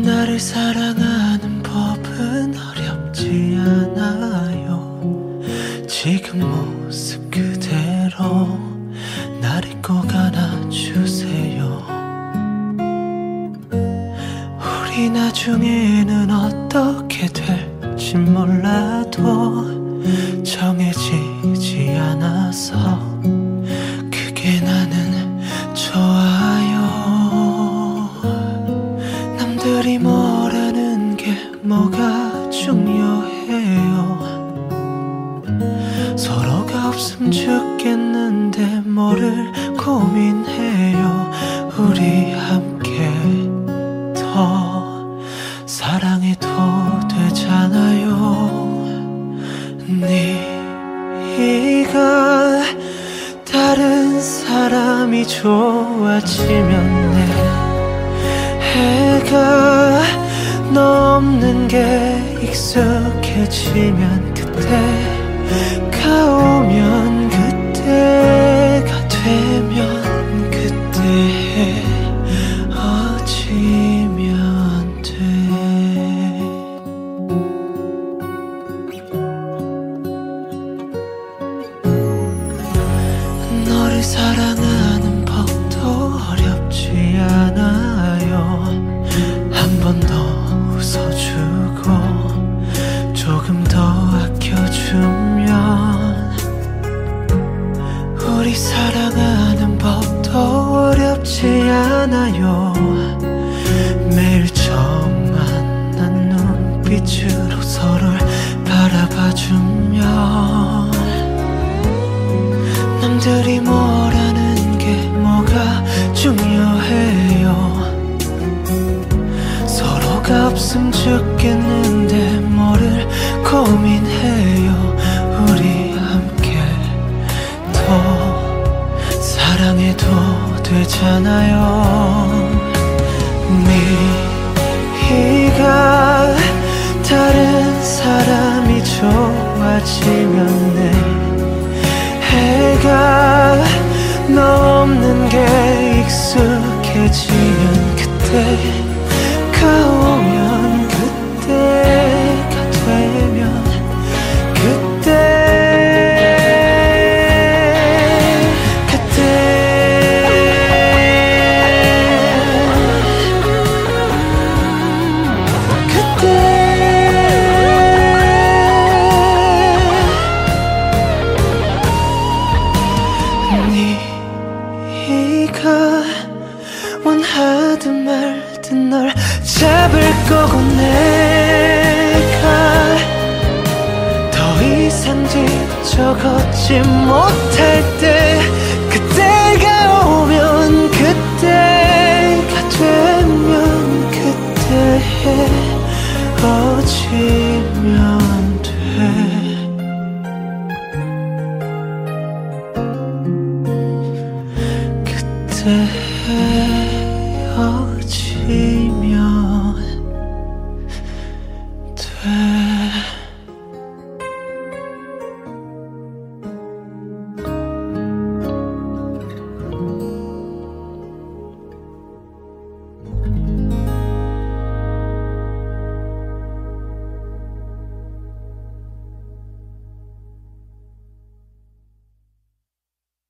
나를 사랑하는 법은 어렵지 않아요. 지금 모습 그대로 날 잊고 가놔주세요. 우리 나중에는 어떻게 될지 몰라도 정해지지 않아서 뭐라는 게 뭐가 중요해요? 서로가 없음 죽겠는데 뭐를 고민해요? 우리 함께 더 사랑해도 되잖아요. 네가 다른 사람이 좋아지면 내 해가 너 없는 게 익숙해지면 그때 가 오 않아요. 매일 처음 만난 눈빛으로 서로를 바라봐주면 남들이 뭐라는 게 뭐가 중요해요? 서로가 없음 죽겠는데 뭐를 고민해 되잖아요. 네가 다른 사람이 좋아지면 내 해가 너 없는 게 익숙해지면 그때 말든 널 잡을 거고 내가 더 이상 뒤적었지 못할 때 그때가 오면 그때가 되면 그때 헤어지면 돼. 그때